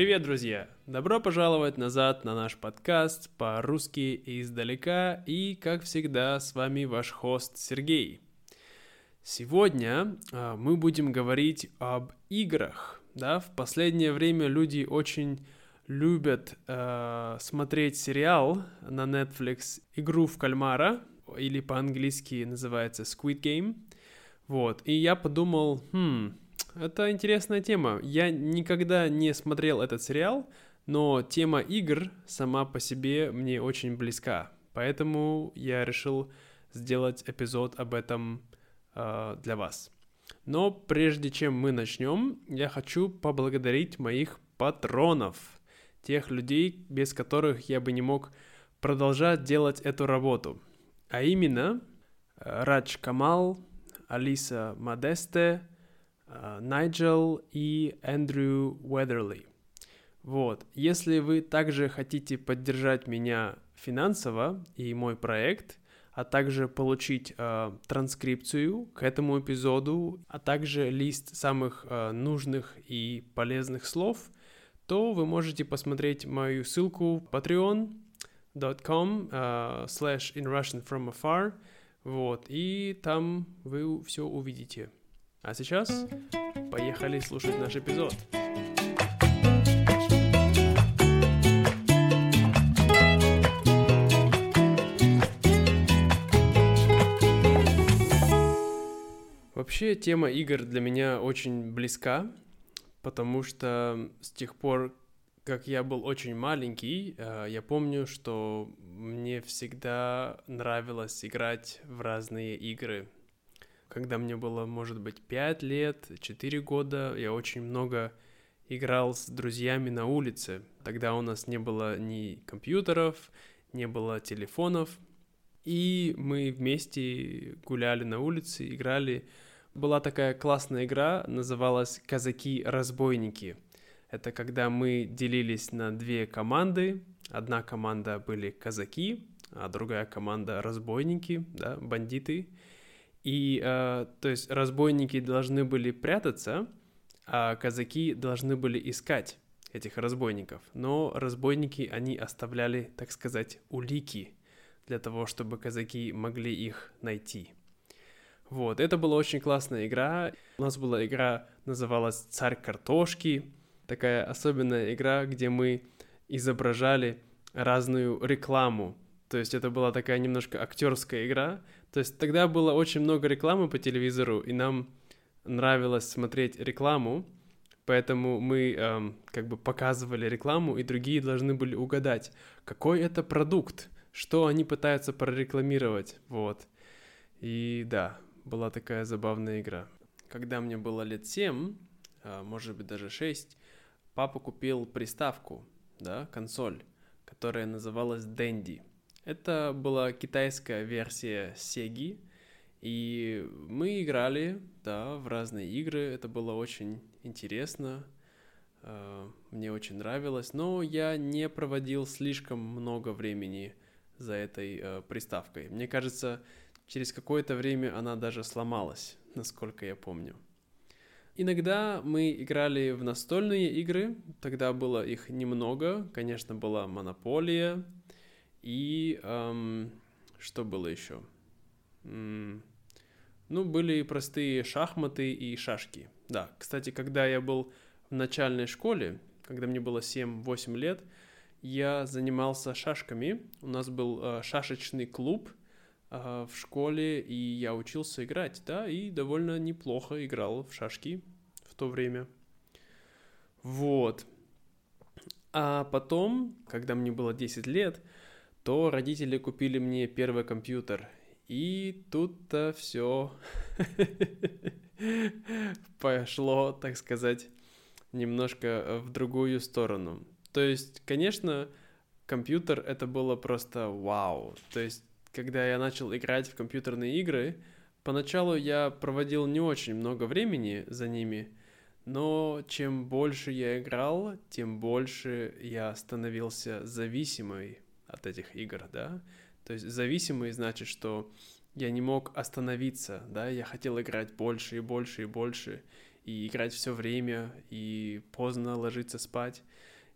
Привет, друзья! Добро пожаловать назад на наш подкаст по-русски издалека и, как всегда, с вами ваш хост Сергей. Сегодня э, мы будем говорить об играх. Да? В последнее время люди очень любят э, смотреть сериал на Netflix «Игру в кальмара», или по-английски называется Squid Game. Вот, и я подумал, хм, это интересная тема. Я никогда не смотрел этот сериал, но тема игр сама по себе мне очень близка. Поэтому я решил сделать эпизод об этом э, для вас. Но прежде чем мы начнем, я хочу поблагодарить моих патронов, тех людей, без которых я бы не мог продолжать делать эту работу. А именно Радж Камал, Алиса Модесте, Найджел и Эндрю Уэдерли. Вот. Если вы также хотите поддержать меня финансово и мой проект, а также получить э, транскрипцию к этому эпизоду, а также лист самых э, нужных и полезных слов, то вы можете посмотреть мою ссылку patreon.com uh, slash in Russian from afar, вот, и там вы все увидите. А сейчас поехали слушать наш эпизод. Вообще тема игр для меня очень близка, потому что с тех пор, как я был очень маленький, э, я помню, что мне всегда нравилось играть в разные игры когда мне было, может быть, 5 лет, 4 года, я очень много играл с друзьями на улице. Тогда у нас не было ни компьютеров, не было телефонов, и мы вместе гуляли на улице, играли. Была такая классная игра, называлась «Казаки-разбойники». Это когда мы делились на две команды. Одна команда были казаки, а другая команда разбойники, да, бандиты. И, э, то есть, разбойники должны были прятаться, а казаки должны были искать этих разбойников. Но разбойники, они оставляли, так сказать, улики для того, чтобы казаки могли их найти. Вот, это была очень классная игра. У нас была игра, называлась «Царь картошки». Такая особенная игра, где мы изображали разную рекламу. То есть это была такая немножко актерская игра, то есть тогда было очень много рекламы по телевизору, и нам нравилось смотреть рекламу, поэтому мы эм, как бы показывали рекламу, и другие должны были угадать, какой это продукт, что они пытаются прорекламировать, вот. И да, была такая забавная игра. Когда мне было лет 7, а, может быть даже 6, папа купил приставку, да, консоль, которая называлась Dendy. Это была китайская версия Сеги, и мы играли, да, в разные игры. Это было очень интересно, а, мне очень нравилось, но я не проводил слишком много времени за этой э, приставкой. Мне кажется, через какое-то время она даже сломалась, насколько я помню. Иногда мы играли в настольные игры, тогда было их немного, конечно, была Монополия, и эм, что было еще? М- ну, были простые шахматы и шашки. Да, кстати, когда я был в начальной школе, когда мне было 7-8 лет, я занимался шашками. У нас был э, шашечный клуб э, в школе, и я учился играть, да, и довольно неплохо играл в шашки в то время. Вот. А потом, когда мне было 10 лет, то родители купили мне первый компьютер. И тут-то все пошло, так сказать, немножко в другую сторону. То есть, конечно, компьютер это было просто вау. То есть, когда я начал играть в компьютерные игры, поначалу я проводил не очень много времени за ними, но чем больше я играл, тем больше я становился зависимой от этих игр, да. То есть зависимый значит, что я не мог остановиться, да, я хотел играть больше и больше и больше, и играть все время, и поздно ложиться спать.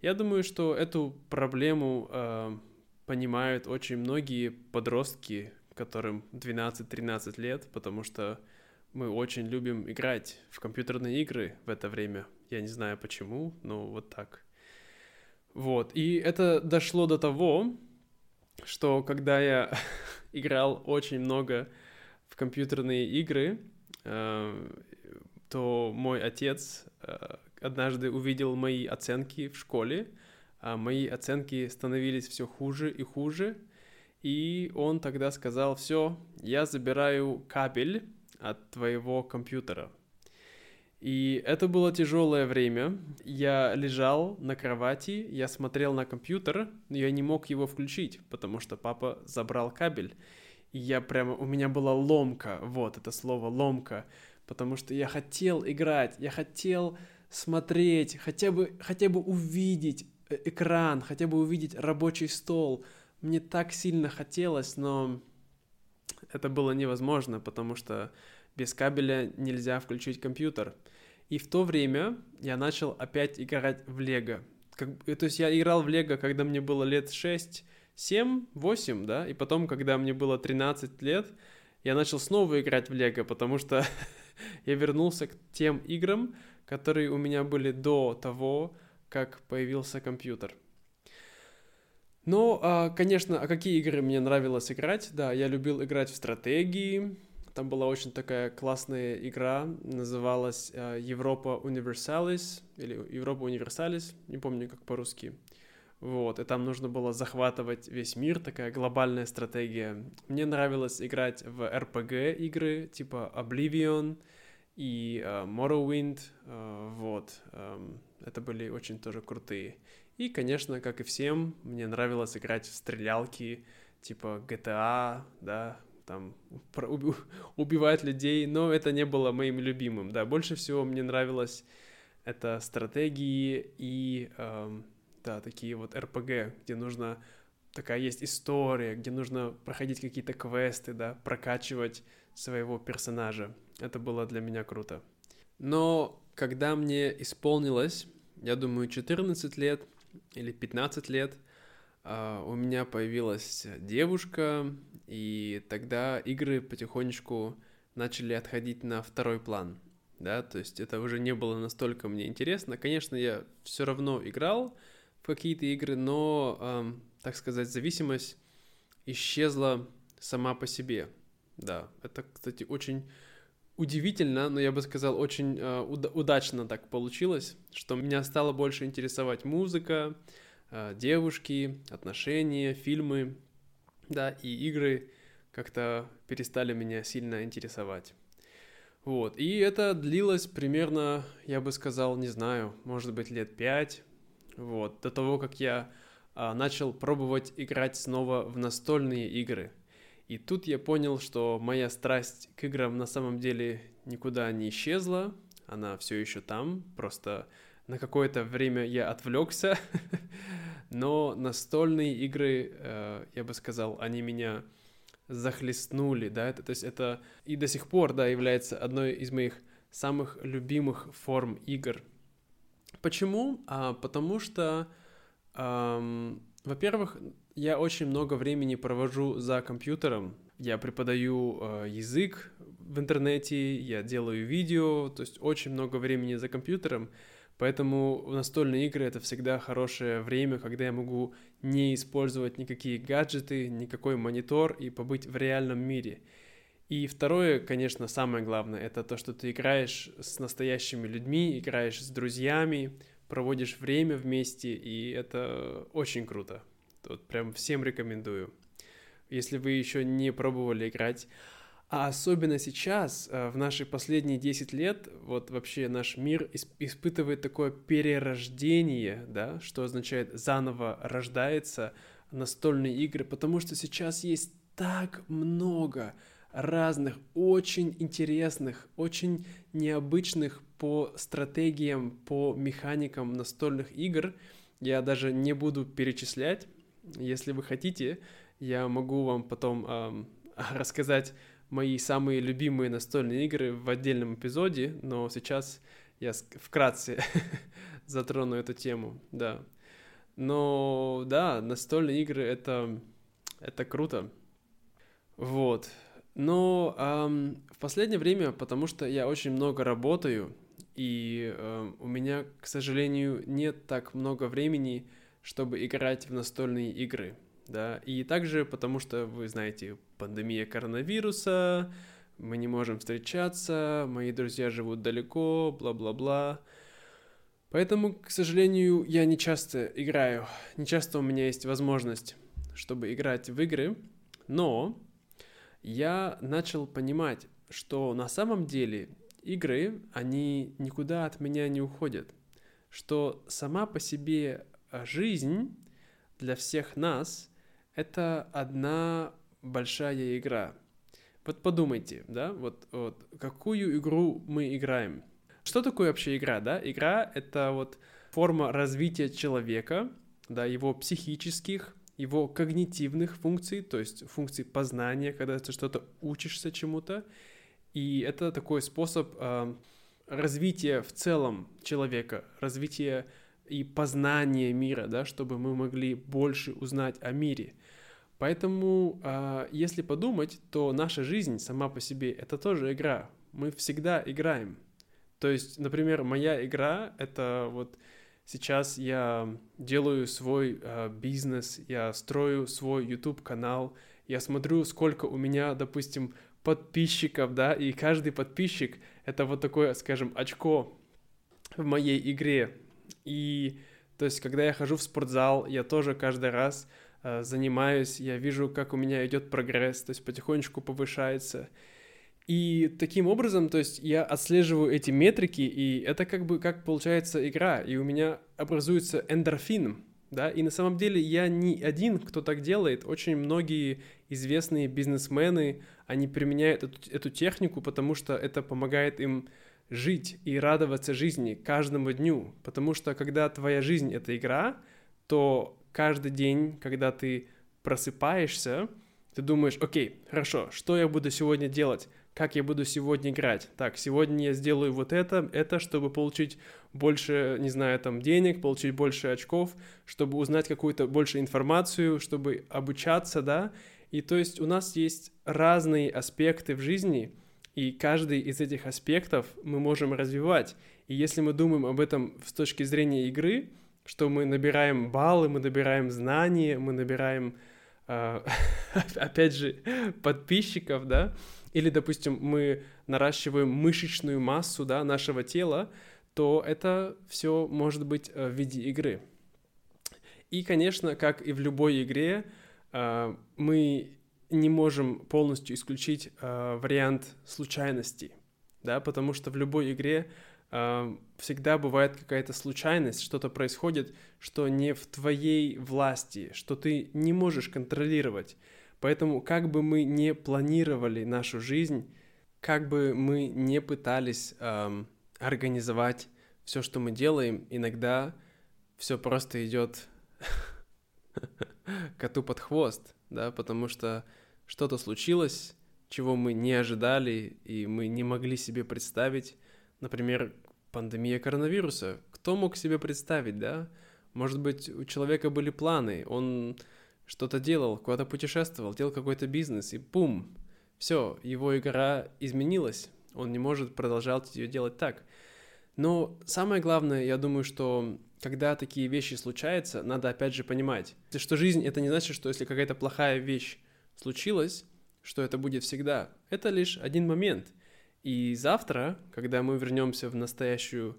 Я думаю, что эту проблему э, понимают очень многие подростки, которым 12-13 лет, потому что мы очень любим играть в компьютерные игры в это время. Я не знаю почему, но вот так. Вот, и это дошло до того, что когда я играл очень много в компьютерные игры, э, то мой отец э, однажды увидел мои оценки в школе, а мои оценки становились все хуже и хуже, и он тогда сказал, все, я забираю кабель от твоего компьютера. И это было тяжелое время. Я лежал на кровати, я смотрел на компьютер, но я не мог его включить, потому что папа забрал кабель. И я прямо, у меня была ломка, вот это слово ломка, потому что я хотел играть, я хотел смотреть, хотя бы, хотя бы увидеть э, экран, хотя бы увидеть рабочий стол. Мне так сильно хотелось, но это было невозможно, потому что без кабеля нельзя включить компьютер. И в то время я начал опять играть в Лего. Как, то есть я играл в Лего, когда мне было лет 6, 7, 8, да, и потом, когда мне было 13 лет, я начал снова играть в Лего, потому что я вернулся к тем играм, которые у меня были до того, как появился компьютер. А, конечно, а какие игры мне нравилось играть? Да, я любил играть в стратегии, там была очень такая классная игра, называлась э, Европа Универсалис или Европа Универсалис, не помню как по-русски. Вот, и там нужно было захватывать весь мир, такая глобальная стратегия. Мне нравилось играть в RPG игры, типа Oblivion и э, Morrowind, э, вот. Э, это были очень тоже крутые. И, конечно, как и всем, мне нравилось играть в стрелялки, типа GTA, да, там про, уби, убивать людей, но это не было моим любимым, да, больше всего мне нравилось это стратегии и, эм, да, такие вот РПГ, где нужно, такая есть история, где нужно проходить какие-то квесты, да, прокачивать своего персонажа, это было для меня круто. Но когда мне исполнилось, я думаю, 14 лет или 15 лет, у меня появилась девушка, и тогда игры потихонечку начали отходить на второй план, да, то есть это уже не было настолько мне интересно. Конечно, я все равно играл в какие-то игры, но, эм, так сказать, зависимость исчезла сама по себе, да. Это, кстати, очень удивительно, но я бы сказал, очень э, уда- удачно так получилось, что меня стало больше интересовать музыка, девушки, отношения, фильмы, да, и игры как-то перестали меня сильно интересовать. Вот, и это длилось примерно, я бы сказал, не знаю, может быть, лет пять, вот, до того, как я а, начал пробовать играть снова в настольные игры. И тут я понял, что моя страсть к играм на самом деле никуда не исчезла, она все еще там, просто на какое-то время я отвлекся но настольные игры, э, я бы сказал, они меня захлестнули, да, это, то есть это и до сих пор, да, является одной из моих самых любимых форм игр. Почему? А, потому что, эм, во-первых, я очень много времени провожу за компьютером, я преподаю э, язык в интернете, я делаю видео, то есть очень много времени за компьютером, Поэтому настольные игры это всегда хорошее время, когда я могу не использовать никакие гаджеты, никакой монитор и побыть в реальном мире. И второе, конечно, самое главное, это то, что ты играешь с настоящими людьми, играешь с друзьями, проводишь время вместе, и это очень круто. Вот прям всем рекомендую. Если вы еще не пробовали играть, а особенно сейчас, э, в наши последние 10 лет, вот вообще наш мир испытывает такое перерождение, да, что означает заново рождается настольные игры, потому что сейчас есть так много разных, очень интересных, очень необычных по стратегиям, по механикам настольных игр. Я даже не буду перечислять. Если вы хотите, я могу вам потом эм, рассказать мои самые любимые настольные игры в отдельном эпизоде, но сейчас я вкратце затрону эту тему, да. Но да, настольные игры это, это круто. Вот. Но эм, в последнее время, потому что я очень много работаю, и э, у меня, к сожалению, нет так много времени, чтобы играть в настольные игры, да, и также потому что, вы знаете, пандемия коронавируса, мы не можем встречаться, мои друзья живут далеко, бла-бла-бла, поэтому, к сожалению, я не часто играю, не часто у меня есть возможность, чтобы играть в игры, но я начал понимать, что на самом деле игры, они никуда от меня не уходят, что сама по себе жизнь для всех нас — это одна большая игра. Вот подумайте, да, вот, вот какую игру мы играем. Что такое вообще игра, да? Игра — это вот форма развития человека, да, его психических, его когнитивных функций, то есть функций познания, когда ты что-то учишься чему-то. И это такой способ э, развития в целом человека, развития и познания мира, да, чтобы мы могли больше узнать о мире. Поэтому, э, если подумать, то наша жизнь сама по себе это тоже игра. Мы всегда играем. То есть, например, моя игра это вот Сейчас я делаю свой э, бизнес, я строю свой YouTube канал, я смотрю, сколько у меня, допустим, подписчиков, да, и каждый подписчик это вот такое, скажем, очко в моей игре. И то есть, когда я хожу в спортзал, я тоже каждый раз э, занимаюсь, я вижу, как у меня идет прогресс, то есть потихонечку повышается. И таким образом, то есть я отслеживаю эти метрики, и это как бы как получается игра, и у меня образуется эндорфин, да, и на самом деле я не один, кто так делает, очень многие известные бизнесмены, они применяют эту, эту технику, потому что это помогает им жить и радоваться жизни каждому дню, потому что когда твоя жизнь — это игра, то каждый день, когда ты просыпаешься, ты думаешь, окей, хорошо, что я буду сегодня делать? как я буду сегодня играть. Так, сегодня я сделаю вот это, это, чтобы получить больше, не знаю, там, денег, получить больше очков, чтобы узнать какую-то больше информацию, чтобы обучаться, да. И то есть у нас есть разные аспекты в жизни, и каждый из этих аспектов мы можем развивать. И если мы думаем об этом с точки зрения игры, что мы набираем баллы, мы набираем знания, мы набираем, э, опять же, подписчиков, да, или, допустим, мы наращиваем мышечную массу да, нашего тела, то это все может быть э, в виде игры. И, конечно, как и в любой игре, э, мы не можем полностью исключить э, вариант случайности, да, потому что в любой игре всегда бывает какая-то случайность, что-то происходит, что не в твоей власти, что ты не можешь контролировать. Поэтому как бы мы не планировали нашу жизнь, как бы мы не пытались эм, организовать все, что мы делаем, иногда все просто идет коту под хвост, да, потому что что-то случилось, чего мы не ожидали и мы не могли себе представить. Например, пандемия коронавируса. Кто мог себе представить, да? Может быть, у человека были планы, он что-то делал, куда-то путешествовал, делал какой-то бизнес, и бум, все, его игра изменилась, он не может продолжать ее делать так. Но самое главное, я думаю, что когда такие вещи случаются, надо опять же понимать, что жизнь это не значит, что если какая-то плохая вещь случилась, что это будет всегда. Это лишь один момент. И завтра, когда мы вернемся в настоящую,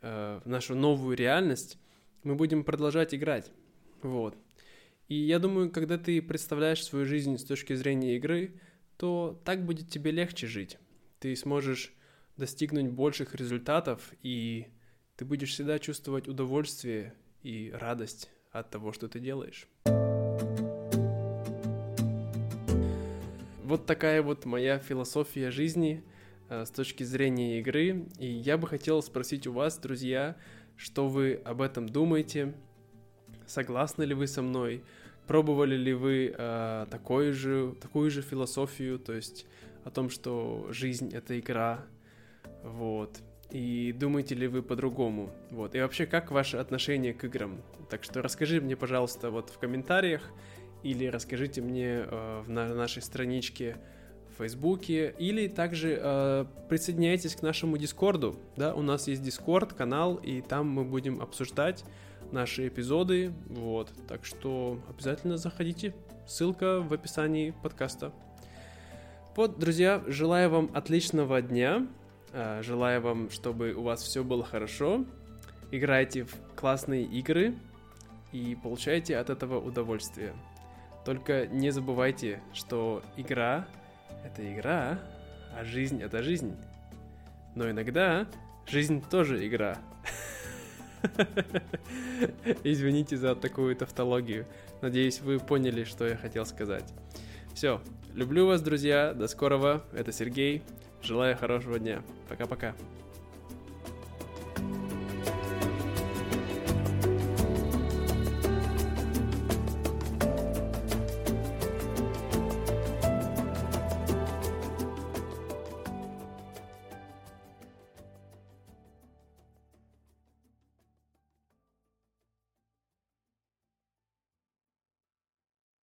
э, в нашу новую реальность, мы будем продолжать играть. Вот. И я думаю, когда ты представляешь свою жизнь с точки зрения игры, то так будет тебе легче жить. Ты сможешь достигнуть больших результатов, и ты будешь всегда чувствовать удовольствие и радость от того, что ты делаешь. Вот такая вот моя философия жизни э, с точки зрения игры. И я бы хотел спросить у вас, друзья, что вы об этом думаете, Согласны ли вы со мной? Пробовали ли вы э, такой же, такую же философию, то есть о том, что жизнь — это игра? Вот. И думаете ли вы по-другому? Вот. И вообще, как ваше отношение к играм? Так что расскажи мне, пожалуйста, вот в комментариях или расскажите мне э, на нашей страничке в Фейсбуке, или также э, присоединяйтесь к нашему Дискорду, да, у нас есть Дискорд, канал, и там мы будем обсуждать наши эпизоды, вот, так что обязательно заходите, ссылка в описании подкаста. Вот, друзья, желаю вам отличного дня, э, желаю вам, чтобы у вас все было хорошо, играйте в классные игры и получайте от этого удовольствие. Только не забывайте, что игра — это игра, а жизнь — это жизнь. Но иногда жизнь тоже игра. Извините за такую тавтологию. Надеюсь, вы поняли, что я хотел сказать. Все, люблю вас, друзья. До скорого. Это Сергей. Желаю хорошего дня. Пока-пока.